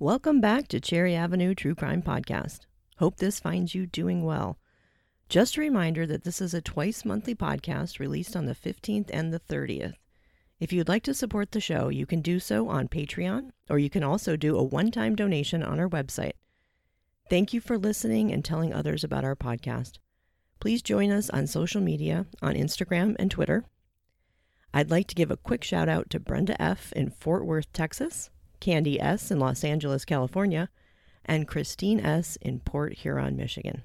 Welcome back to Cherry Avenue True Crime Podcast. Hope this finds you doing well. Just a reminder that this is a twice monthly podcast released on the 15th and the 30th. If you'd like to support the show, you can do so on Patreon, or you can also do a one time donation on our website. Thank you for listening and telling others about our podcast. Please join us on social media on Instagram and Twitter. I'd like to give a quick shout out to Brenda F. in Fort Worth, Texas, Candy S. in Los Angeles, California, and Christine S. in Port Huron, Michigan.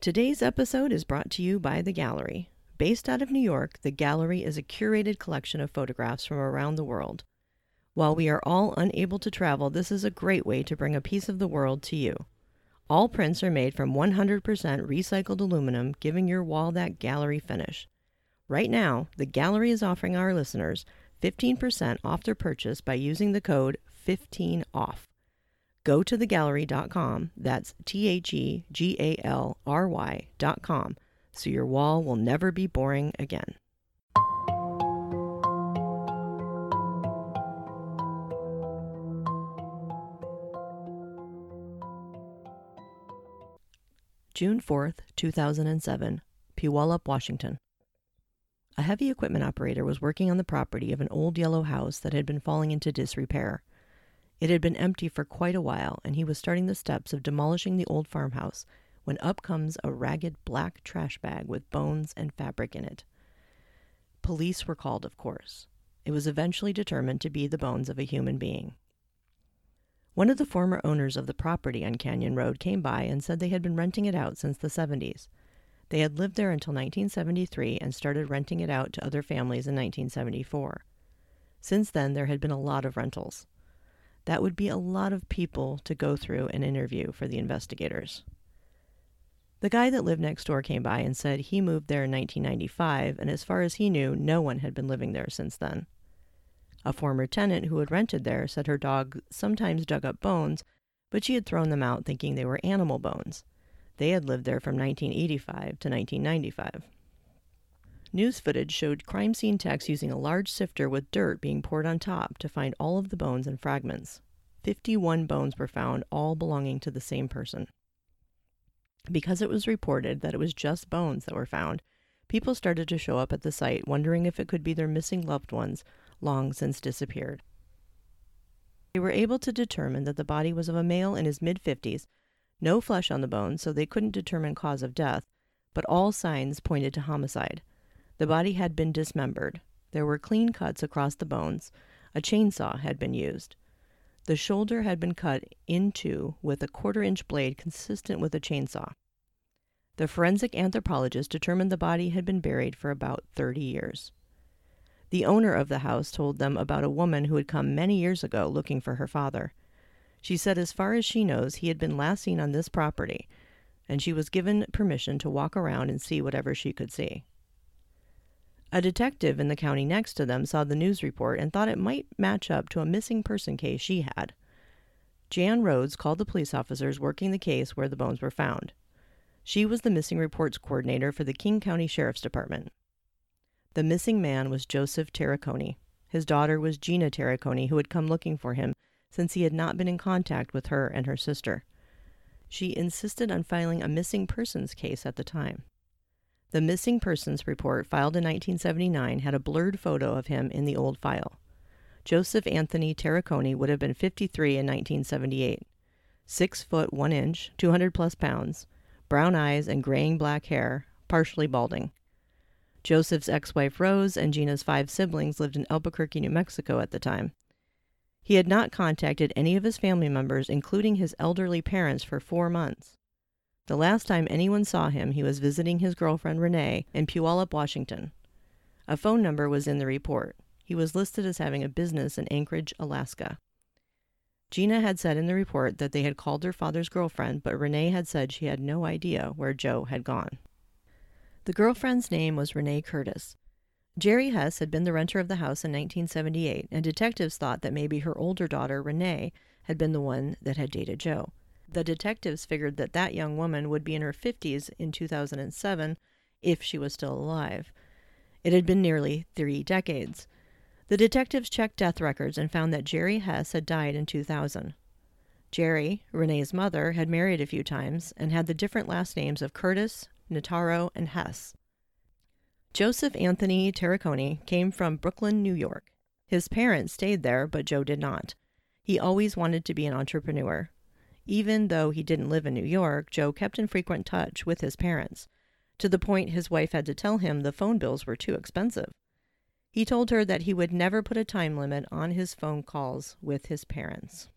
Today's episode is brought to you by The Gallery. Based out of New York, The Gallery is a curated collection of photographs from around the world. While we are all unable to travel, this is a great way to bring a piece of the world to you. All prints are made from 100% recycled aluminum, giving your wall that gallery finish. Right now, the gallery is offering our listeners 15% off their purchase by using the code 15OFF. Go to thegallery.com, that's T H E G A L R Y.com, so your wall will never be boring again. June 4th, 2007, Puyallup, Washington. A heavy equipment operator was working on the property of an old yellow house that had been falling into disrepair. It had been empty for quite a while, and he was starting the steps of demolishing the old farmhouse when up comes a ragged black trash bag with bones and fabric in it. Police were called, of course. It was eventually determined to be the bones of a human being. One of the former owners of the property on Canyon Road came by and said they had been renting it out since the 70s. They had lived there until 1973 and started renting it out to other families in 1974. Since then, there had been a lot of rentals. That would be a lot of people to go through and interview for the investigators. The guy that lived next door came by and said he moved there in 1995, and as far as he knew, no one had been living there since then. A former tenant who had rented there said her dog sometimes dug up bones, but she had thrown them out thinking they were animal bones. They had lived there from 1985 to 1995. News footage showed crime scene techs using a large sifter with dirt being poured on top to find all of the bones and fragments. 51 bones were found, all belonging to the same person. Because it was reported that it was just bones that were found, people started to show up at the site wondering if it could be their missing loved ones, long since disappeared. They were able to determine that the body was of a male in his mid 50s no flesh on the bones, so they couldn't determine cause of death, but all signs pointed to homicide. The body had been dismembered. There were clean cuts across the bones. A chainsaw had been used. The shoulder had been cut into with a quarter inch blade consistent with a chainsaw. The forensic anthropologist determined the body had been buried for about 30 years. The owner of the house told them about a woman who had come many years ago looking for her father. She said as far as she knows, he had been last seen on this property, and she was given permission to walk around and see whatever she could see. A detective in the county next to them saw the news report and thought it might match up to a missing person case she had. Jan Rhodes called the police officers working the case where the bones were found. She was the missing reports coordinator for the King County Sheriff's Department. The missing man was Joseph Tarricone. His daughter was Gina Tarricone, who had come looking for him since he had not been in contact with her and her sister. She insisted on filing a missing persons case at the time. The missing persons report filed in 1979 had a blurred photo of him in the old file. Joseph Anthony Tarricone would have been 53 in 1978. Six foot one inch, 200 plus pounds, brown eyes and graying black hair, partially balding. Joseph's ex wife Rose and Gina's five siblings lived in Albuquerque, New Mexico at the time. He had not contacted any of his family members, including his elderly parents, for four months. The last time anyone saw him, he was visiting his girlfriend Renee in Puyallup, Washington. A phone number was in the report. He was listed as having a business in Anchorage, Alaska. Gina had said in the report that they had called their father's girlfriend, but Renee had said she had no idea where Joe had gone. The girlfriend's name was Renee Curtis. Jerry Hess had been the renter of the house in 1978, and detectives thought that maybe her older daughter, Renee, had been the one that had dated Joe. The detectives figured that that young woman would be in her 50s in 2007 if she was still alive. It had been nearly three decades. The detectives checked death records and found that Jerry Hess had died in 2000. Jerry, Renee's mother, had married a few times and had the different last names of Curtis, Notaro, and Hess. Joseph Anthony Tarricone came from Brooklyn, New York. His parents stayed there, but Joe did not. He always wanted to be an entrepreneur. Even though he didn't live in New York, Joe kept in frequent touch with his parents, to the point his wife had to tell him the phone bills were too expensive. He told her that he would never put a time limit on his phone calls with his parents.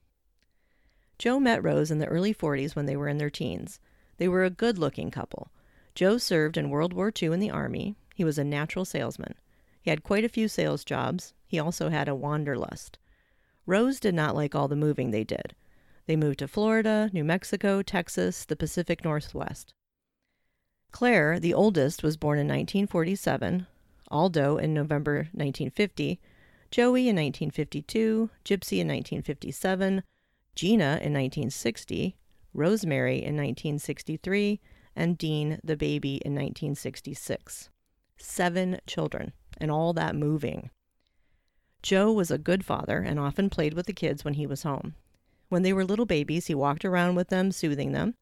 Joe met Rose in the early 40s when they were in their teens. They were a good looking couple. Joe served in World War II in the Army. He was a natural salesman. He had quite a few sales jobs. He also had a wanderlust. Rose did not like all the moving they did. They moved to Florida, New Mexico, Texas, the Pacific Northwest. Claire, the oldest, was born in 1947, Aldo in November 1950, Joey in 1952, Gypsy in 1957, Gina in 1960, Rosemary in 1963, and Dean the baby in 1966. Seven children, and all that moving. Joe was a good father and often played with the kids when he was home. When they were little babies, he walked around with them, soothing them.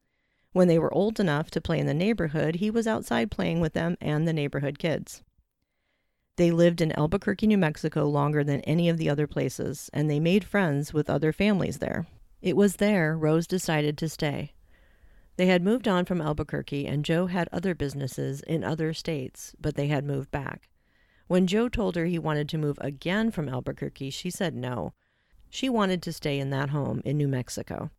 When they were old enough to play in the neighborhood, he was outside playing with them and the neighborhood kids. They lived in Albuquerque, New Mexico longer than any of the other places, and they made friends with other families there. It was there Rose decided to stay. They had moved on from Albuquerque, and Joe had other businesses in other states, but they had moved back. When Joe told her he wanted to move again from Albuquerque, she said no. She wanted to stay in that home in New Mexico.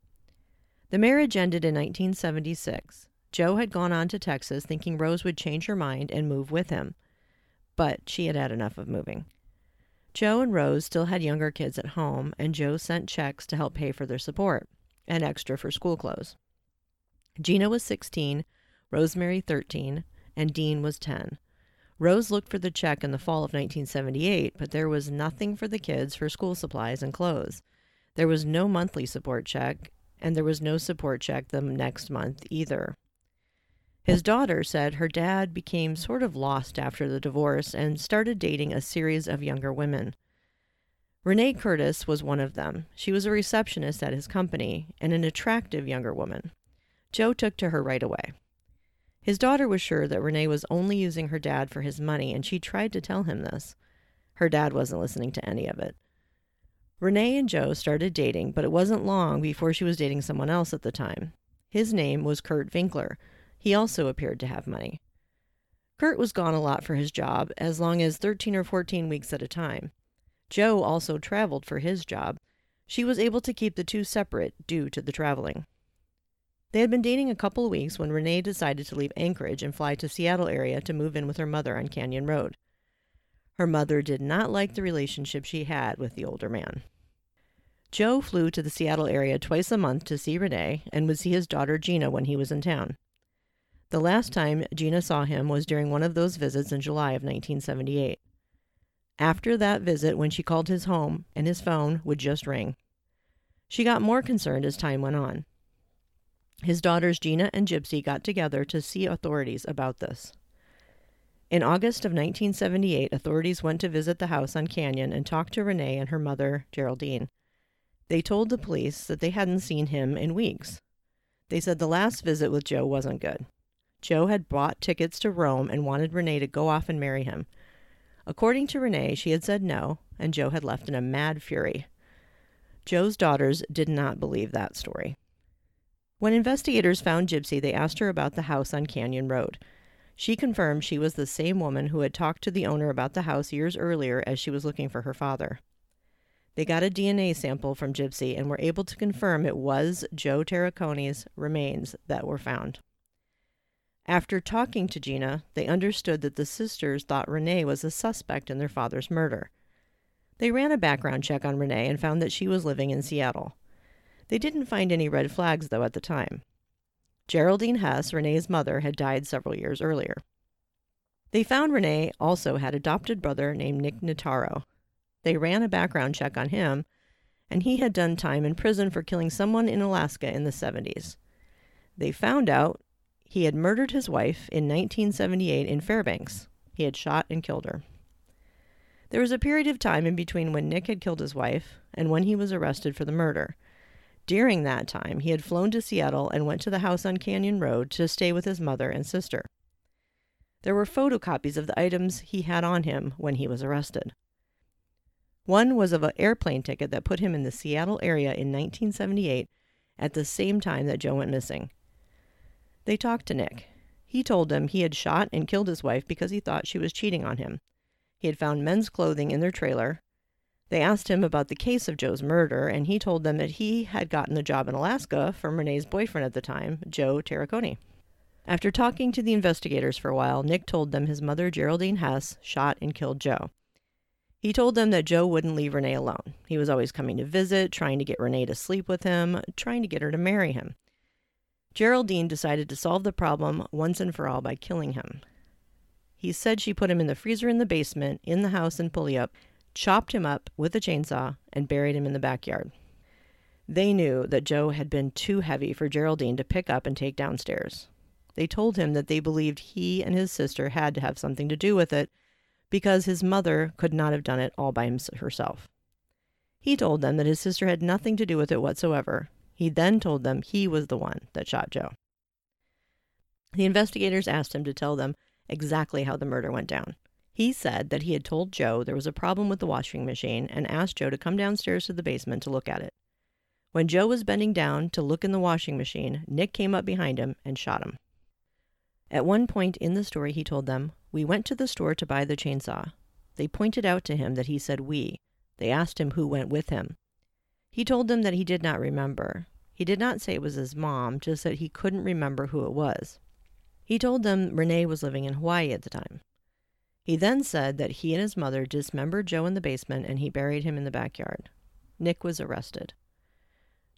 The marriage ended in 1976. Joe had gone on to Texas thinking Rose would change her mind and move with him, but she had had enough of moving. Joe and Rose still had younger kids at home, and Joe sent checks to help pay for their support and extra for school clothes. Gina was 16, Rosemary 13, and Dean was 10. Rose looked for the check in the fall of 1978, but there was nothing for the kids for school supplies and clothes. There was no monthly support check, and there was no support check the next month either. His daughter said her dad became sort of lost after the divorce and started dating a series of younger women. Renee Curtis was one of them. She was a receptionist at his company and an attractive younger woman. Joe took to her right away. His daughter was sure that Renee was only using her dad for his money, and she tried to tell him this. Her dad wasn't listening to any of it. Renee and Joe started dating, but it wasn't long before she was dating someone else at the time. His name was Kurt Winkler, he also appeared to have money. Kurt was gone a lot for his job, as long as 13 or 14 weeks at a time. Joe also traveled for his job. She was able to keep the two separate due to the traveling. They had been dating a couple of weeks when Renee decided to leave Anchorage and fly to Seattle area to move in with her mother on Canyon Road. Her mother did not like the relationship she had with the older man. Joe flew to the Seattle area twice a month to see Renee and would see his daughter Gina when he was in town. The last time Gina saw him was during one of those visits in July of 1978. After that visit, when she called his home and his phone would just ring. She got more concerned as time went on. His daughters Gina and Gypsy got together to see authorities about this. In August of 1978, authorities went to visit the house on Canyon and talked to Renee and her mother, Geraldine. They told the police that they hadn't seen him in weeks. They said the last visit with Joe wasn't good. Joe had bought tickets to Rome and wanted Renee to go off and marry him. According to Renee, she had said no, and Joe had left in a mad fury. Joe's daughters did not believe that story. When investigators found Gypsy, they asked her about the house on Canyon Road. She confirmed she was the same woman who had talked to the owner about the house years earlier as she was looking for her father. They got a DNA sample from Gypsy and were able to confirm it was Joe Tarricone's remains that were found. After talking to Gina, they understood that the sisters thought Renee was a suspect in their father's murder. They ran a background check on Renee and found that she was living in Seattle. They didn't find any red flags, though, at the time. Geraldine Hess, Renee's mother, had died several years earlier. They found Renee also had adopted brother named Nick Notaro. They ran a background check on him, and he had done time in prison for killing someone in Alaska in the 70s. They found out he had murdered his wife in 1978 in Fairbanks. He had shot and killed her. There was a period of time in between when Nick had killed his wife and when he was arrested for the murder. During that time, he had flown to Seattle and went to the house on Canyon Road to stay with his mother and sister. There were photocopies of the items he had on him when he was arrested. One was of an airplane ticket that put him in the Seattle area in 1978 at the same time that Joe went missing. They talked to Nick. He told them he had shot and killed his wife because he thought she was cheating on him. He had found men's clothing in their trailer. They asked him about the case of Joe's murder, and he told them that he had gotten the job in Alaska from Renee's boyfriend at the time, Joe Tarricone. After talking to the investigators for a while, Nick told them his mother, Geraldine Hess, shot and killed Joe. He told them that Joe wouldn't leave Renee alone. He was always coming to visit, trying to get Renee to sleep with him, trying to get her to marry him. Geraldine decided to solve the problem once and for all by killing him. He said she put him in the freezer in the basement, in the house in Puyallup, chopped him up with a chainsaw, and buried him in the backyard. They knew that Joe had been too heavy for Geraldine to pick up and take downstairs. They told him that they believed he and his sister had to have something to do with it because his mother could not have done it all by herself. He told them that his sister had nothing to do with it whatsoever. He then told them he was the one that shot Joe. The investigators asked him to tell them exactly how the murder went down. He said that he had told Joe there was a problem with the washing machine and asked Joe to come downstairs to the basement to look at it. When Joe was bending down to look in the washing machine, Nick came up behind him and shot him. At one point in the story, he told them, We went to the store to buy the chainsaw. They pointed out to him that he said we. They asked him who went with him. He told them that he did not remember. He did not say it was his mom, just that he couldn't remember who it was. He told them Renee was living in Hawaii at the time. He then said that he and his mother dismembered Joe in the basement and he buried him in the backyard. Nick was arrested.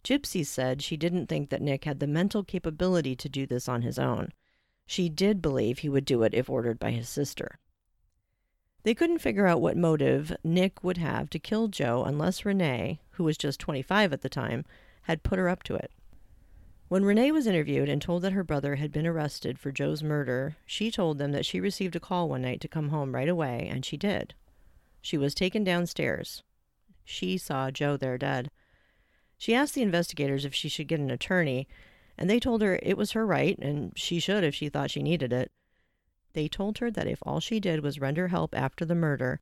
Gypsy said she didn't think that Nick had the mental capability to do this on his own. She did believe he would do it if ordered by his sister. They couldn't figure out what motive Nick would have to kill Joe unless Renee, who was just 25 at the time, had put her up to it. When Renee was interviewed and told that her brother had been arrested for Joe's murder, she told them that she received a call one night to come home right away, and she did. She was taken downstairs. She saw Joe there dead. She asked the investigators if she should get an attorney, and they told her it was her right and she should if she thought she needed it. They told her that if all she did was render help after the murder,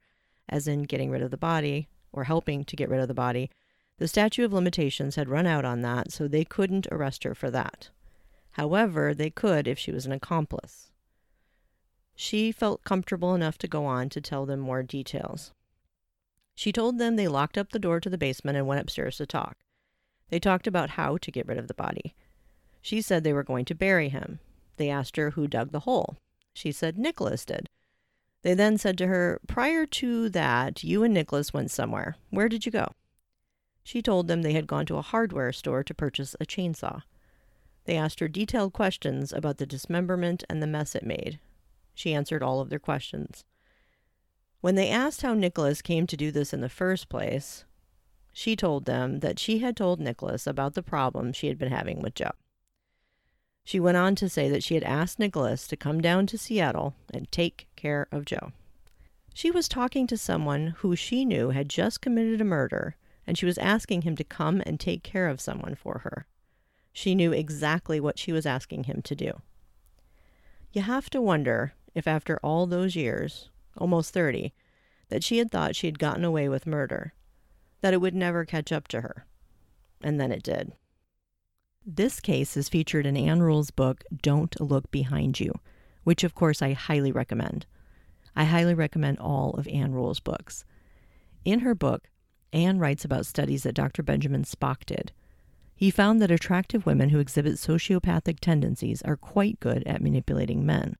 as in getting rid of the body or helping to get rid of the body, the statute of limitations had run out on that, so they couldn't arrest her for that. However, they could if she was an accomplice. She felt comfortable enough to go on to tell them more details. She told them they locked up the door to the basement and went upstairs to talk. They talked about how to get rid of the body. She said they were going to bury him. They asked her who dug the hole. She said Nicholas did. They then said to her, Prior to that, you and Nicholas went somewhere. Where did you go? She told them they had gone to a hardware store to purchase a chainsaw. They asked her detailed questions about the dismemberment and the mess it made. She answered all of their questions. When they asked how Nicholas came to do this in the first place, she told them that she had told Nicholas about the problem she had been having with Joe. She went on to say that she had asked Nicholas to come down to Seattle and take care of Joe. She was talking to someone who she knew had just committed a murder, and she was asking him to come and take care of someone for her. She knew exactly what she was asking him to do. You have to wonder if, after all those years, almost 30, that she had thought she had gotten away with murder, that it would never catch up to her. And then it did. This case is featured in Ann Rule's book, Don't Look Behind You, which of course I highly recommend. I highly recommend all of Ann Rule's books. In her book, Ann writes about studies that Dr. Benjamin Spock did. He found that attractive women who exhibit sociopathic tendencies are quite good at manipulating men,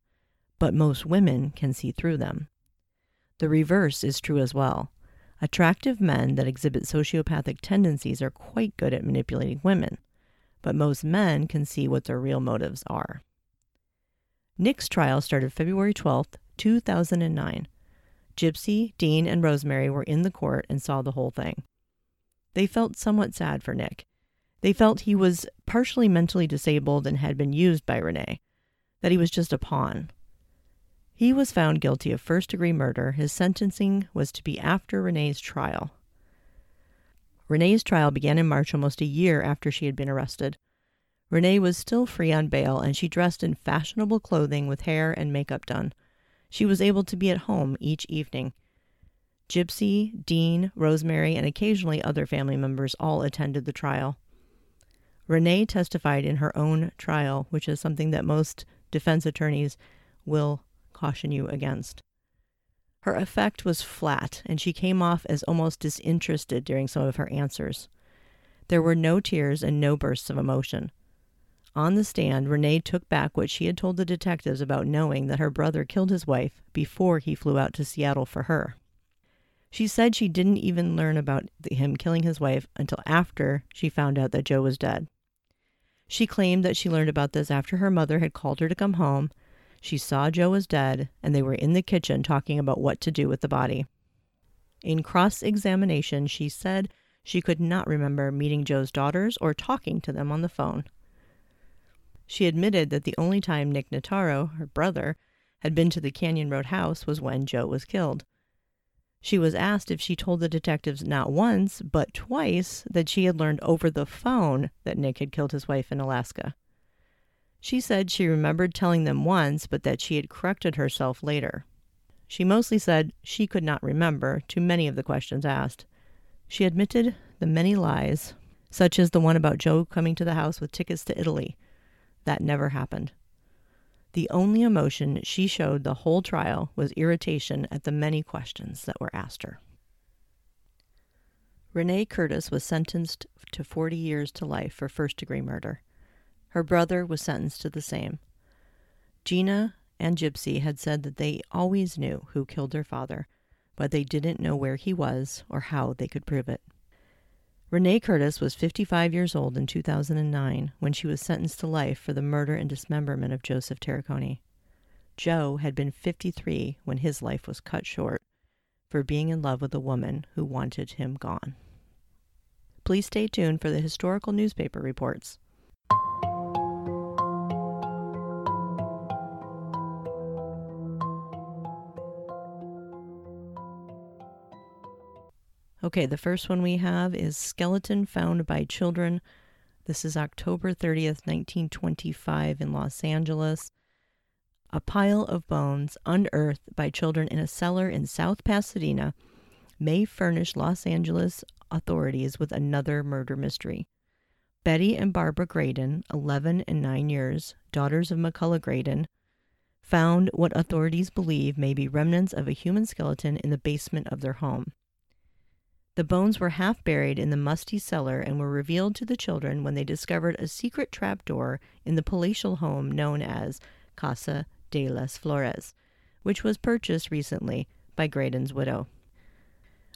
but most women can see through them. The reverse is true as well. Attractive men that exhibit sociopathic tendencies are quite good at manipulating women, but most men can see what their real motives are. Nick's trial started February 12, 2009. Gypsy, Dean, and Rosemary were in the court and saw the whole thing. They felt somewhat sad for Nick. They felt he was partially mentally disabled and had been used by Renee, that he was just a pawn. He was found guilty of first degree murder. His sentencing was to be after Renee's trial. Renee's trial began in March, almost a year after she had been arrested. Renee was still free on bail, and she dressed in fashionable clothing with hair and makeup done. She was able to be at home each evening. Gypsy, Dean, Rosemary, and occasionally other family members all attended the trial. Renee testified in her own trial, which is something that most defense attorneys will caution you against. Her effect was flat, and she came off as almost disinterested during some of her answers. There were no tears and no bursts of emotion. On the stand, Renee took back what she had told the detectives about knowing that her brother killed his wife before he flew out to Seattle for her. She said she didn't even learn about him killing his wife until after she found out that Joe was dead. She claimed that she learned about this after her mother had called her to come home. She saw Joe was dead, and they were in the kitchen talking about what to do with the body. In cross examination, she said she could not remember meeting Joe's daughters or talking to them on the phone. She admitted that the only time Nick Notaro, her brother, had been to the Canyon Road house was when Joe was killed. She was asked if she told the detectives not once, but twice that she had learned over the phone that Nick had killed his wife in Alaska. She said she remembered telling them once, but that she had corrected herself later. She mostly said she could not remember to many of the questions asked. She admitted the many lies, such as the one about Joe coming to the house with tickets to Italy. That never happened. The only emotion she showed the whole trial was irritation at the many questions that were asked her. Renee Curtis was sentenced to 40 years to life for first degree murder. Her brother was sentenced to the same. Gina and Gypsy had said that they always knew who killed their father, but they didn't know where he was or how they could prove it. Renee Curtis was 55 years old in 2009 when she was sentenced to life for the murder and dismemberment of Joseph Tarricone. Joe had been 53 when his life was cut short for being in love with a woman who wanted him gone. Please stay tuned for the historical newspaper reports. Okay, the first one we have is Skeleton Found by Children. This is October 30th, 1925, in Los Angeles. A pile of bones unearthed by children in a cellar in South Pasadena may furnish Los Angeles authorities with another murder mystery. Betty and Barbara Graydon, 11 and 9 years, daughters of McCullough Graydon, found what authorities believe may be remnants of a human skeleton in the basement of their home. The bones were half buried in the musty cellar and were revealed to the children when they discovered a secret trapdoor in the palatial home known as Casa de las Flores, which was purchased recently by Graydon's widow.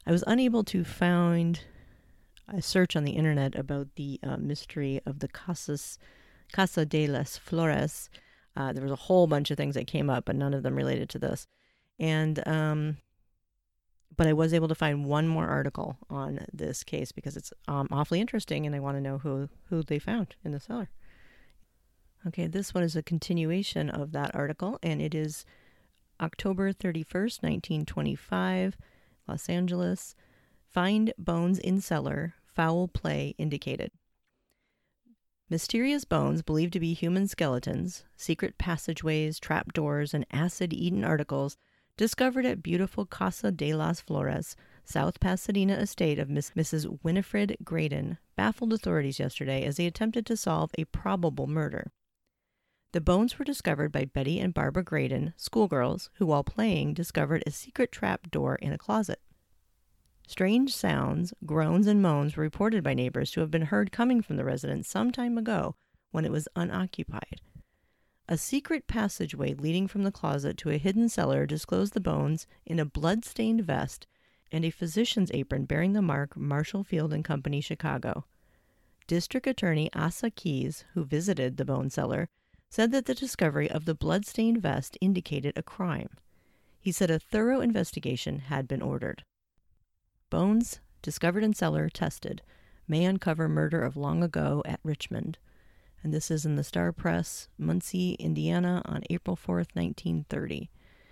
I was unable to find a search on the internet about the uh, mystery of the Casas, Casa de las Flores. Uh, there was a whole bunch of things that came up, but none of them related to this. And um, but I was able to find one more article on this case because it's um, awfully interesting, and I want to know who who they found in the cellar. Okay, this one is a continuation of that article, and it is October 31st, 1925, Los Angeles. Find bones in cellar, foul play indicated. Mysterious bones believed to be human skeletons, secret passageways, trapdoors, and acid eaten articles discovered at beautiful Casa de las Flores, South Pasadena estate of Miss, Mrs. Winifred Graydon, baffled authorities yesterday as they attempted to solve a probable murder. The bones were discovered by Betty and Barbara Graydon, schoolgirls, who, while playing, discovered a secret trap door in a closet. Strange sounds, groans, and moans were reported by neighbors to have been heard coming from the residence some time ago when it was unoccupied, a secret passageway leading from the closet to a hidden cellar disclosed the bones in a blood-stained vest and a physician's apron bearing the mark Marshall Field and Company, Chicago. District Attorney Asa Keyes, who visited the bone cellar, said that the discovery of the blood-stained vest indicated a crime. He said a thorough investigation had been ordered. Bones discovered in cellar tested may uncover murder of long ago at Richmond and this is in the Star Press, Muncie, Indiana, on April 4th, 1930.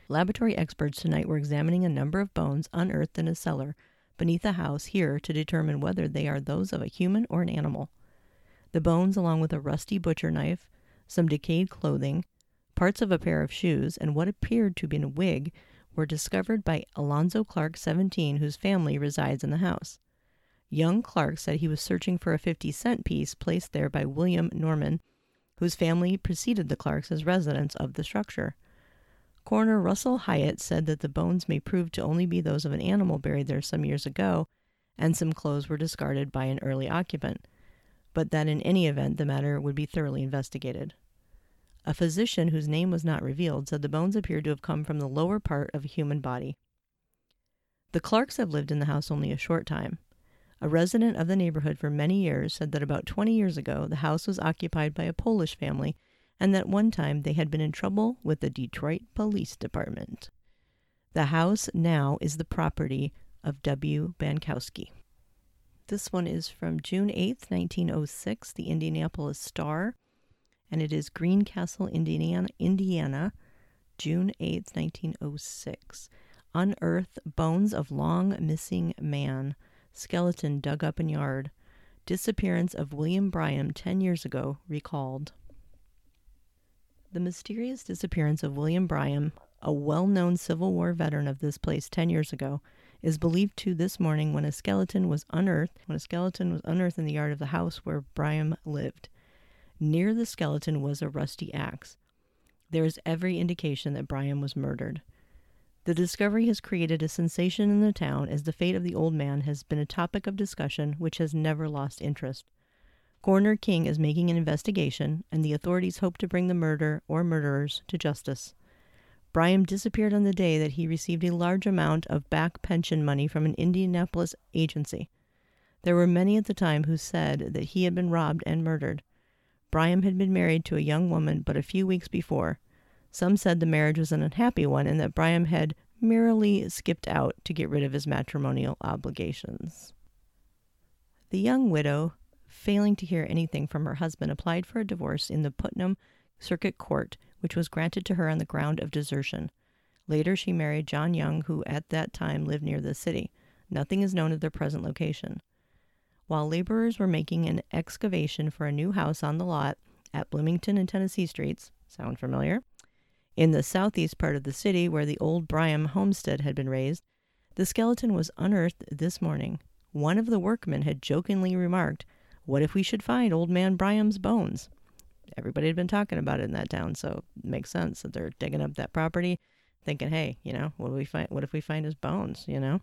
Laboratory experts tonight were examining a number of bones unearthed in a cellar beneath a house here to determine whether they are those of a human or an animal. The bones, along with a rusty butcher knife, some decayed clothing, parts of a pair of shoes, and what appeared to be a wig, were discovered by Alonzo Clark, 17, whose family resides in the house. Young Clark said he was searching for a 50 cent piece placed there by William Norman, whose family preceded the Clarks as residents of the structure. Coroner Russell Hyatt said that the bones may prove to only be those of an animal buried there some years ago, and some clothes were discarded by an early occupant, but that in any event the matter would be thoroughly investigated. A physician whose name was not revealed said the bones appeared to have come from the lower part of a human body. The Clarks have lived in the house only a short time. A resident of the neighborhood for many years said that about 20 years ago the house was occupied by a Polish family and that one time they had been in trouble with the Detroit Police Department. The house now is the property of W. Bankowski. This one is from June 8, 1906, the Indianapolis Star, and it is Greencastle, Indiana, Indiana, June 8, 1906. Unearth bones of long missing man. Skeleton dug up in yard. Disappearance of William Bryan 10 years ago recalled. The mysterious disappearance of William Bryan, a well known Civil War veteran of this place 10 years ago, is believed to this morning when a skeleton was unearthed when a skeleton was unearthed in the yard of the house where Bryan lived. Near the skeleton was a rusty axe. There is every indication that Bryan was murdered. The discovery has created a sensation in the town as the fate of the old man has been a topic of discussion which has never lost interest. Coroner King is making an investigation, and the authorities hope to bring the murder or murderers to justice. Bryan disappeared on the day that he received a large amount of back pension money from an Indianapolis agency. There were many at the time who said that he had been robbed and murdered. Bryan had been married to a young woman but a few weeks before, some said the marriage was an unhappy one and that Bryan had merely skipped out to get rid of his matrimonial obligations. The young widow, failing to hear anything from her husband, applied for a divorce in the Putnam Circuit Court, which was granted to her on the ground of desertion. Later, she married John Young, who at that time lived near the city. Nothing is known of their present location. While laborers were making an excavation for a new house on the lot at Bloomington and Tennessee Streets, sound familiar? In the southeast part of the city, where the old Bryan homestead had been raised, the skeleton was unearthed this morning. One of the workmen had jokingly remarked, What if we should find old man Bryan's bones? Everybody had been talking about it in that town, so it makes sense that they're digging up that property, thinking, hey, you know, what do we find what if we find his bones, you know?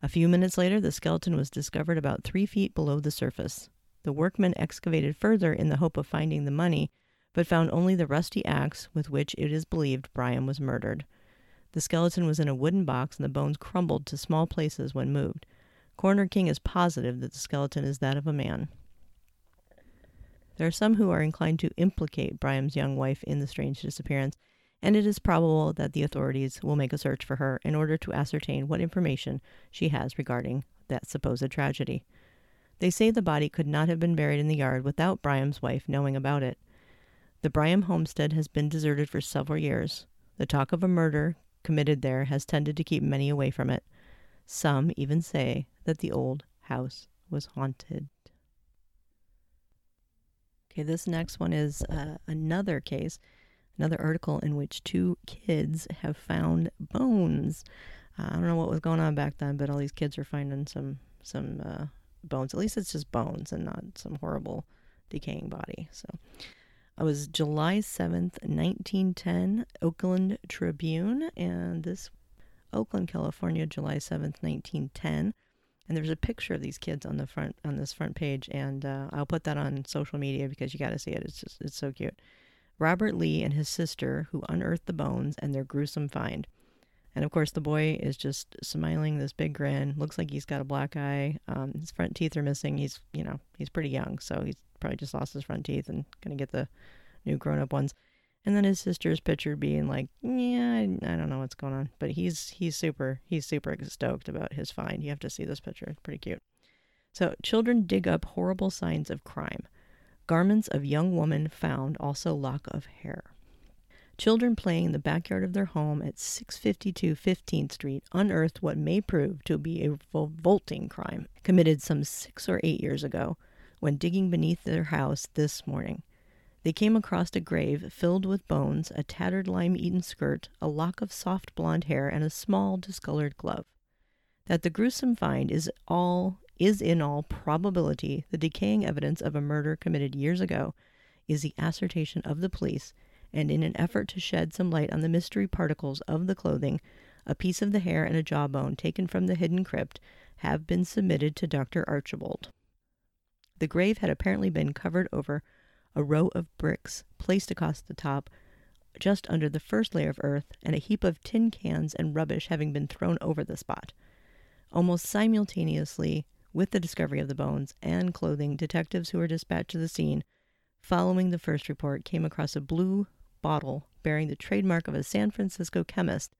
A few minutes later the skeleton was discovered about three feet below the surface. The workmen excavated further in the hope of finding the money, but found only the rusty axe with which it is believed Bryan was murdered. The skeleton was in a wooden box and the bones crumbled to small places when moved. Coroner King is positive that the skeleton is that of a man. There are some who are inclined to implicate Bryan's young wife in the strange disappearance, and it is probable that the authorities will make a search for her in order to ascertain what information she has regarding that supposed tragedy. They say the body could not have been buried in the yard without Bryan's wife knowing about it. The Bryan homestead has been deserted for several years. The talk of a murder committed there has tended to keep many away from it. Some even say that the old house was haunted. Okay, this next one is uh, another case, another article in which two kids have found bones. Uh, I don't know what was going on back then, but all these kids are finding some some uh, bones. At least it's just bones and not some horrible decaying body. So, it was July 7th, 1910, Oakland Tribune, and this Oakland, California, July 7th, 1910. And there's a picture of these kids on the front on this front page, and uh, I'll put that on social media because you got to see it. It's just it's so cute. Robert Lee and his sister who unearthed the bones and their gruesome find. And of course, the boy is just smiling this big grin. Looks like he's got a black eye. Um, his front teeth are missing. He's, you know, he's pretty young, so he's probably just lost his front teeth and gonna get the new grown up ones. And then his sister's pictured being like, yeah, I, I, don't know what's going on, but he's he's super he's super stoked about his find. You have to see this picture; it's pretty cute. So children dig up horrible signs of crime. Garments of young woman found, also lock of hair. Children playing in the backyard of their home at 652 15th Street unearthed what may prove to be a revolting crime committed some six or eight years ago when digging beneath their house this morning. They came across a grave filled with bones, a tattered lime eaten skirt, a lock of soft blonde hair, and a small discolored glove. That the gruesome find is all is in all probability the decaying evidence of a murder committed years ago is the assertion of the police, and in an effort to shed some light on the mystery particles of the clothing, a piece of the hair and a jawbone taken from the hidden crypt have been submitted to Dr. Archibald. The grave had apparently been covered over a row of bricks placed across the top just under the first layer of earth, and a heap of tin cans and rubbish having been thrown over the spot. Almost simultaneously with the discovery of the bones and clothing, detectives who were dispatched to the scene following the first report came across a blue bottle bearing the trademark of a San Francisco chemist.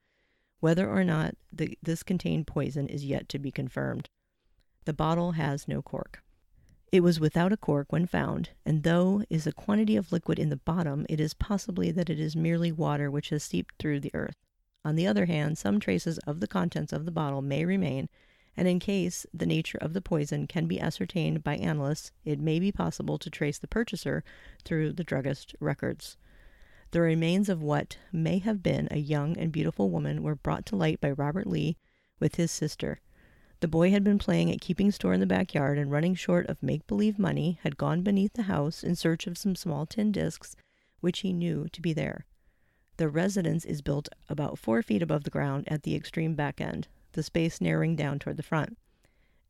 Whether or not the, this contained poison is yet to be confirmed. The bottle has no cork. It was without a cork when found, and though is a quantity of liquid in the bottom, it is possibly that it is merely water which has seeped through the earth. On the other hand, some traces of the contents of the bottle may remain, and in case the nature of the poison can be ascertained by analysts, it may be possible to trace the purchaser through the druggist records. The remains of what may have been a young and beautiful woman were brought to light by Robert Lee with his sister. The boy had been playing at keeping store in the backyard and running short of make believe money, had gone beneath the house in search of some small tin discs which he knew to be there. The residence is built about four feet above the ground at the extreme back end the space narrowing down toward the front.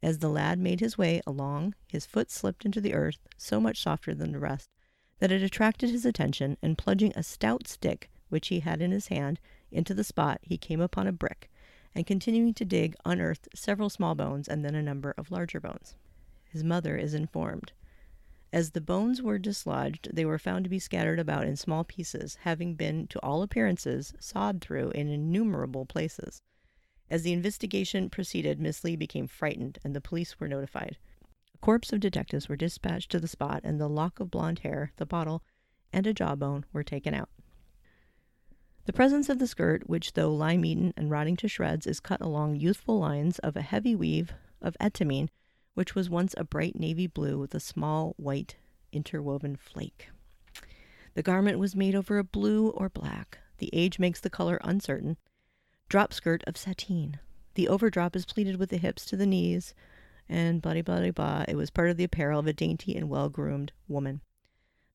As the lad made his way along, his foot slipped into the earth, so much softer than the rest, that it attracted his attention, and plunging a stout stick, which he had in his hand, into the spot, he came upon a brick, and continuing to dig, unearthed several small bones and then a number of larger bones. His mother is informed. As the bones were dislodged, they were found to be scattered about in small pieces, having been, to all appearances, sawed through in innumerable places. As the investigation proceeded, Miss Lee became frightened, and the police were notified. Corps of detectives were dispatched to the spot, and the lock of blonde hair, the bottle, and a jawbone were taken out. The presence of the skirt, which, though lime eaten and rotting to shreds, is cut along youthful lines of a heavy weave of etamine, which was once a bright navy blue with a small white interwoven flake. The garment was made over a blue or black. The age makes the color uncertain, drop skirt of sateen. The overdrop is pleated with the hips to the knees, and blah blah blah. It was part of the apparel of a dainty and well groomed woman.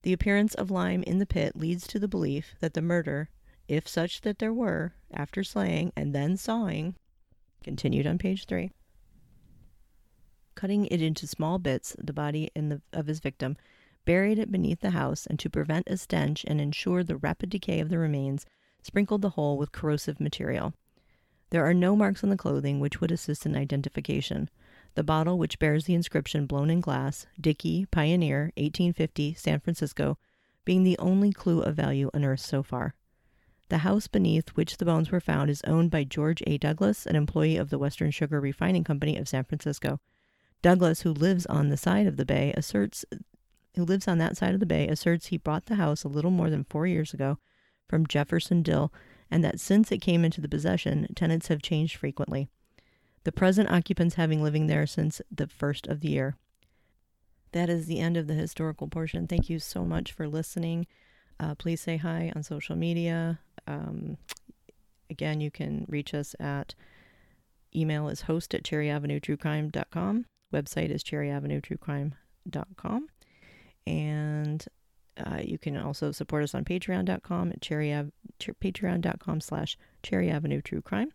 The appearance of lime in the pit leads to the belief that the murder, if such that there were, after slaying and then sawing, continued on page three. Cutting it into small bits, the body the, of his victim, buried it beneath the house, and to prevent a stench and ensure the rapid decay of the remains, sprinkled the whole with corrosive material. There are no marks on the clothing which would assist in identification. The bottle, which bears the inscription blown in glass, Dickey, Pioneer, 1850, San Francisco, being the only clue of value unearthed so far. The house beneath which the bones were found is owned by George A. Douglas, an employee of the Western Sugar Refining Company of San Francisco. Douglas, who lives on the side of the bay, asserts who lives on that side of the bay asserts he bought the house a little more than four years ago from Jefferson Dill and that since it came into the possession, tenants have changed frequently, the present occupants having living there since the first of the year. That is the end of the historical portion. Thank you so much for listening. Uh, please say hi on social media. Um, again, you can reach us at email is host at cherryavenuetruecrime.com. Website is cherryavenuetruecrime.com. And uh, you can also support us on patreon.com at cherry patreon.com slash cherry avenue true crime.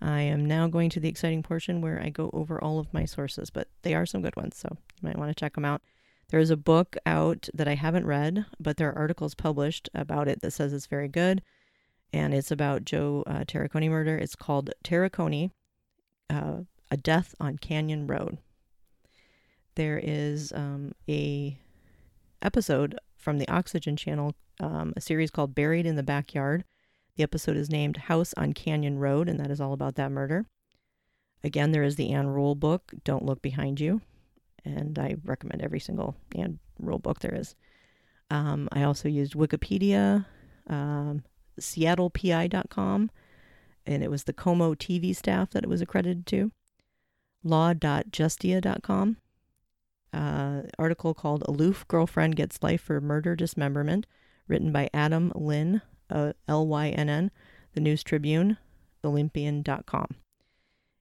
I am now going to the exciting portion where I go over all of my sources, but they are some good ones, so you might want to check them out. There is a book out that I haven't read, but there are articles published about it that says it's very good, and it's about Joe uh, Tarricone murder. It's called Tarricone, uh, A Death on Canyon Road. There is um, a episode from the Oxygen Channel, um, a series called Buried in the Backyard. The episode is named House on Canyon Road, and that is all about that murder. Again, there is the Ann Rule book, Don't Look Behind You, and I recommend every single Ann Rule book there is. Um, I also used Wikipedia, um, seattlepi.com, and it was the KOMO TV staff that it was accredited to. Law.justia.com. Uh, article called Aloof Girlfriend Gets Life for Murder Dismemberment, written by Adam Lynn, uh, L Y N N, the News Tribune, Olympian.com.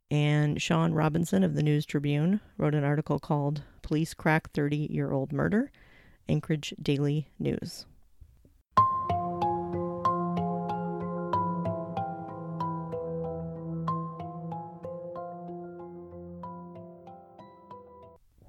And Sean Robinson of the News Tribune wrote an article called Police Crack 30 Year Old Murder, Anchorage Daily News.